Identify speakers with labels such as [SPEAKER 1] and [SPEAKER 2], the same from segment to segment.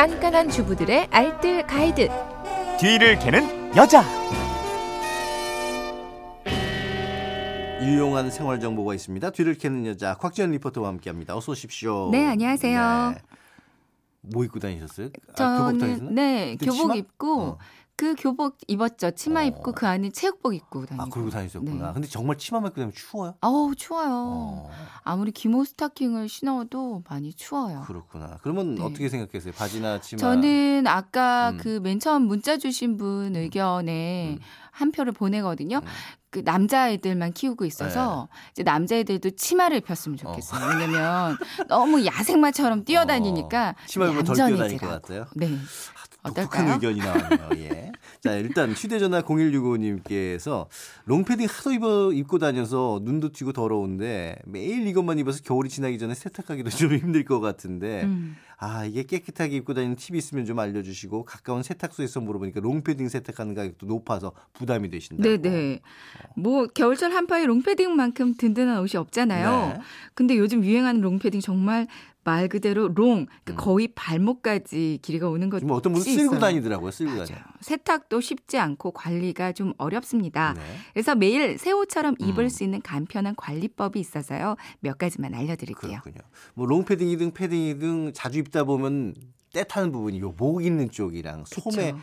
[SPEAKER 1] 깐깐한 주부들의 알뜰 가이드.
[SPEAKER 2] 뒤를 캐는 여자.
[SPEAKER 3] 유용한 생활 정보가 있습니다. 뒤를 캐는 여자 곽지연 리포터와 함께합니다. 어서 오십시오.
[SPEAKER 4] 네, 안녕하세요.
[SPEAKER 3] 네. 뭐 입고 다니셨어요? 아,
[SPEAKER 4] 저는
[SPEAKER 3] 교복 다니셨나?
[SPEAKER 4] 네 교복
[SPEAKER 3] 치마?
[SPEAKER 4] 입고
[SPEAKER 3] 어.
[SPEAKER 4] 그 교복 입었죠. 치마
[SPEAKER 3] 어.
[SPEAKER 4] 입고 그 안에 체육복 입고 다니고.
[SPEAKER 3] 아, 그러고 다니셨구나.
[SPEAKER 4] 네.
[SPEAKER 3] 근데 정말 치마만 입고 다니면 추워요?
[SPEAKER 4] 어우 추워요.
[SPEAKER 3] 어,
[SPEAKER 4] 아무리 기모 스타킹을 신어도 많이 추워요.
[SPEAKER 3] 그렇구나. 그러면
[SPEAKER 4] 네.
[SPEAKER 3] 어떻게 생각하세요? 바지나 치마?
[SPEAKER 4] 저는 아까
[SPEAKER 3] 음.
[SPEAKER 4] 그맨 처음 문자 주신 분 의견에
[SPEAKER 3] 음.
[SPEAKER 4] 한 표를 보내거든요.
[SPEAKER 3] 음.
[SPEAKER 4] 그 남자애들만 키우고 있어서 이제 남자애들도 치마를 입혔으면 좋겠어요. 왜냐면 너무 야생마처럼 뛰어다니니까
[SPEAKER 3] 어, 치마 입으면 덜 뛰어다닐 것. 같아요.
[SPEAKER 4] 네.
[SPEAKER 3] 독특한? 의견이 나왔네요. 예. 자, 일단 휴대전화 0165님께서 롱패딩 하도 입어, 입고 다녀서 눈도 튀고 더러운데 매일 이것만 입어서 겨울이 지나기 전에 세탁하기도 좀 힘들 것 같은데
[SPEAKER 4] 음.
[SPEAKER 3] 아, 이게 깨끗하게 입고 다니는 팁이 있으면 좀 알려주시고 가까운 세탁소에서 물어보니까 롱패딩 세탁하는 가격도 높아서 부담이 되신다.
[SPEAKER 4] 네네. 뭐 겨울철 한파에 롱패딩만큼 든든한 옷이 없잖아요.
[SPEAKER 3] 네.
[SPEAKER 4] 근데 요즘 유행하는 롱패딩 정말 말 그대로 long, 그
[SPEAKER 3] 음.
[SPEAKER 4] 거의 발목까지 길이가 오는 것이
[SPEAKER 3] 뭐 어떤 분은 쓸고
[SPEAKER 4] 있어요.
[SPEAKER 3] 다니더라고요. 쓸고 다니.
[SPEAKER 4] 세탁도 쉽지 않고 관리가 좀 어렵습니다.
[SPEAKER 3] 네.
[SPEAKER 4] 그래서 매일 새 옷처럼 입을
[SPEAKER 3] 음.
[SPEAKER 4] 수 있는 간편한 관리법이 있어서요. 몇 가지만 알려드릴게요.
[SPEAKER 3] 그렇군요. 뭐 롱패딩이든 패딩이든 자주 입다 보면 때 타는 부분이 요목 있는 쪽이랑 소매
[SPEAKER 4] 그쵸.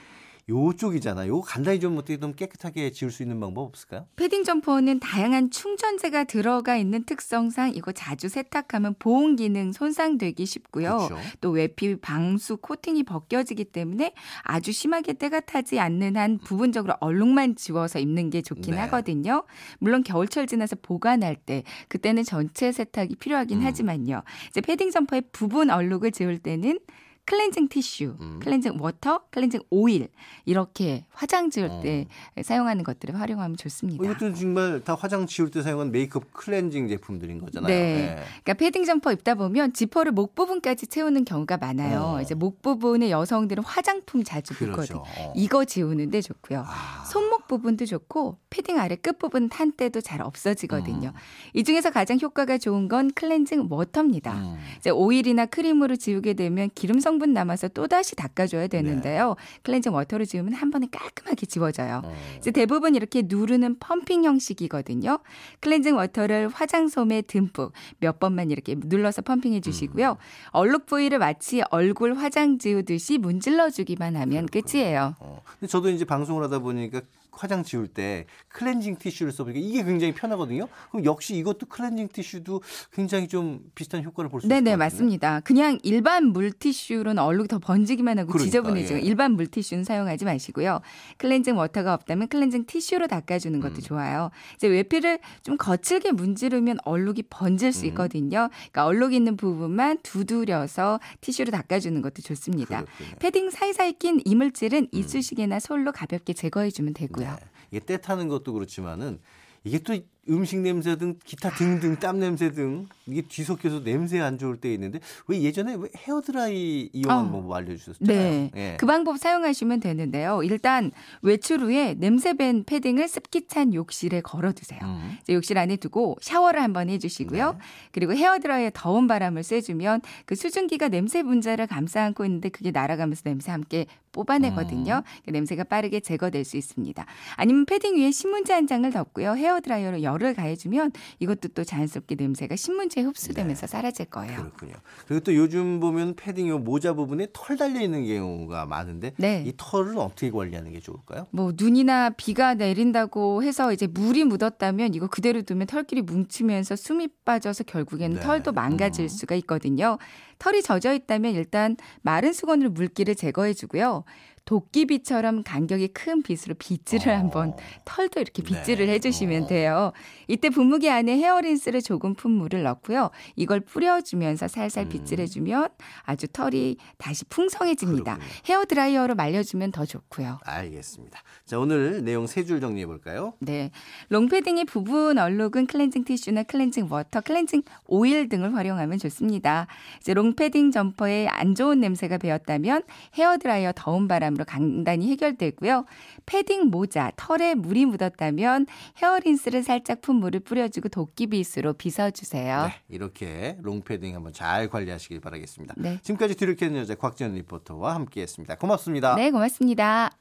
[SPEAKER 3] 요쪽이잖아요. 요거 간단히 좀 어떻게 좀 깨끗하게 지울 수 있는 방법 없을까요?
[SPEAKER 4] 패딩 점퍼는 다양한 충전재가 들어가 있는 특성상 이거 자주 세탁하면 보온 기능 손상되기 쉽고요.
[SPEAKER 3] 그렇죠.
[SPEAKER 4] 또 외피 방수 코팅이 벗겨지기 때문에 아주 심하게 때가 타지 않는 한 부분적으로 얼룩만 지워서 입는 게 좋긴
[SPEAKER 3] 네.
[SPEAKER 4] 하거든요. 물론 겨울철 지나서 보관할 때 그때는 전체 세탁이 필요하긴
[SPEAKER 3] 음.
[SPEAKER 4] 하지만요. 이제 패딩 점퍼의 부분 얼룩을 지울 때는 클렌징 티슈,
[SPEAKER 3] 음.
[SPEAKER 4] 클렌징 워터, 클렌징 오일 이렇게 화장 지울 때
[SPEAKER 3] 어.
[SPEAKER 4] 사용하는 것들을 활용하면
[SPEAKER 3] 어,
[SPEAKER 4] 좋습니다.
[SPEAKER 3] 이것도 정말 다 화장 지울 때 사용한 메이크업 클렌징 제품들인 거잖아요.
[SPEAKER 4] 네. 그러니까 패딩 점퍼 입다 보면 지퍼를 목 부분까지 채우는 경우가 많아요.
[SPEAKER 3] 어.
[SPEAKER 4] 이제 목 부분에 여성들은 화장품 자주
[SPEAKER 3] 그렇죠.
[SPEAKER 4] 묻거든요.
[SPEAKER 3] 어.
[SPEAKER 4] 이거 지우는데 좋고요.
[SPEAKER 3] 아.
[SPEAKER 4] 손목 부분도 좋고 패딩 아래 끝 부분 탄 때도 잘 없어지거든요.
[SPEAKER 3] 음.
[SPEAKER 4] 이 중에서 가장 효과가 좋은 건 클렌징 워터입니다.
[SPEAKER 3] 음.
[SPEAKER 4] 이제 오일이나 크림으로 지우게 되면 기름 성분 남아서 또 다시 닦아줘야 되는데요. 클렌징 워터로 지우면 한 번에 깔끔하게 지워져요.
[SPEAKER 3] 어.
[SPEAKER 4] 대부분 이렇게 누르는 펌핑 형식이거든요. 클렌징 워터를 화장솜에 듬뿍 몇 번만 이렇게 눌러서 펌핑해 주시고요.
[SPEAKER 3] 음.
[SPEAKER 4] 얼룩 부위를 마치 얼굴 화장 지우듯이 문질러 주기만 하면 끝이에요.
[SPEAKER 3] 어. 근데 저도 이제 방송을 하다 보니까 화장 지울 때 클렌징 티슈를 써보니까 이게 굉장히 편하거든요. 그럼 역시 이것도 클렌징 티슈도 굉장히 좀 비슷한 효과를 볼 수 있을 것
[SPEAKER 4] 네네. 맞습니다. 그냥 일반 물티슈로는 얼룩이 더 번지기만 하고
[SPEAKER 3] 그러니까,
[SPEAKER 4] 지저분해지고
[SPEAKER 3] 예.
[SPEAKER 4] 일반 물티슈는 사용하지 마시고요. 클렌징 워터가 없다면 클렌징 티슈로 닦아주는 것도
[SPEAKER 3] 음.
[SPEAKER 4] 좋아요. 이제 외피를 좀 거칠게 문지르면 얼룩이 번질 수
[SPEAKER 3] 음.
[SPEAKER 4] 있거든요. 그러니까 얼룩 있는 부분만 두드려서 티슈로 닦아주는 것도 좋습니다.
[SPEAKER 3] 그렇군요.
[SPEAKER 4] 패딩 사이사이 낀 이물질은 이쑤시개나 솔로 가볍게 제거해주면 되고요.
[SPEAKER 3] 네. 이게 때 타는 것도 그렇지만은 이게 또 음식 냄새 등 기타 등등 땀 냄새 등 이게 뒤섞여서 냄새 안 좋을 때 있는데 왜 예전에 왜 헤어드라이 이용하는
[SPEAKER 4] 어.
[SPEAKER 3] 방법 알려주셨잖아요.
[SPEAKER 4] 네.
[SPEAKER 3] 예.
[SPEAKER 4] 그 방법 사용하시면 되는데요. 일단 외출 후에 냄새 밴 패딩을 습기 찬 욕실에 걸어두세요.
[SPEAKER 3] 음.
[SPEAKER 4] 이제 욕실 안에 두고 샤워를 한번 해주시고요.
[SPEAKER 3] 네.
[SPEAKER 4] 그리고 헤어드라이에 더운 바람을 쐬주면 그 수증기가 냄새 분자를 감싸 안고 있는데 그게 날아가면서 냄새 함께 뽑아내거든요. 그 냄새가 빠르게 제거될 수 있습니다. 아니면 패딩 위에 신문지 한 장을 덮고요. 헤어드라이어로 열을 가해주면 이것도 또 자연스럽게 냄새가 신문지에 흡수되면서 사라질 거예요.
[SPEAKER 3] 그렇군요. 그리고 또 요즘 보면 패딩 요 모자 부분에 털 달려 있는 경우가 많은데
[SPEAKER 4] 네.
[SPEAKER 3] 이 털은 어떻게 관리하는 게 좋을까요?
[SPEAKER 4] 뭐 눈이나 비가 내린다고 해서 이제 물이 묻었다면 이거 그대로 두면 털끼리 뭉치면서 숨이 빠져서 결국에는
[SPEAKER 3] 네.
[SPEAKER 4] 털도 망가질
[SPEAKER 3] 음.
[SPEAKER 4] 수가 있거든요. 털이 젖어 있다면 일단 마른 수건으로 물기를 제거해 주고요. 도끼비처럼 간격이 큰 빗으로 빗질을
[SPEAKER 3] 어.
[SPEAKER 4] 한번 털도 이렇게 빗질을
[SPEAKER 3] 네.
[SPEAKER 4] 해주시면
[SPEAKER 3] 어.
[SPEAKER 4] 돼요. 이때 분무기 안에 헤어린스를 조금 푼 물을 넣고요. 이걸 뿌려주면서 살살
[SPEAKER 3] 음.
[SPEAKER 4] 빗질해주면 아주 털이 다시 풍성해집니다.
[SPEAKER 3] 그렇군요.
[SPEAKER 4] 헤어 드라이어로 말려주면 더 좋고요.
[SPEAKER 3] 알겠습니다. 자 오늘 내용 세 줄 정리해 볼까요?
[SPEAKER 4] 네. 롱패딩의 부분 얼룩은 클렌징 티슈나 클렌징 워터, 클렌징 오일 등을 활용하면 좋습니다. 이제 롱패딩 점퍼에 안 좋은 냄새가 배었다면 헤어 드라이어 더운 바람 을 바람으로 간단히 해결되고요. 패딩 모자, 털에 물이 묻었다면 헤어린스를 살짝 푼 물을 뿌려주고 도끼빗으로 빗어주세요.
[SPEAKER 3] 네, 이렇게 롱패딩 한번 잘 관리하시길 바라겠습니다.
[SPEAKER 4] 네.
[SPEAKER 3] 지금까지 뒤를 캐는 여자 곽지연 리포터와 함께했습니다. 고맙습니다.
[SPEAKER 4] 네, 고맙습니다.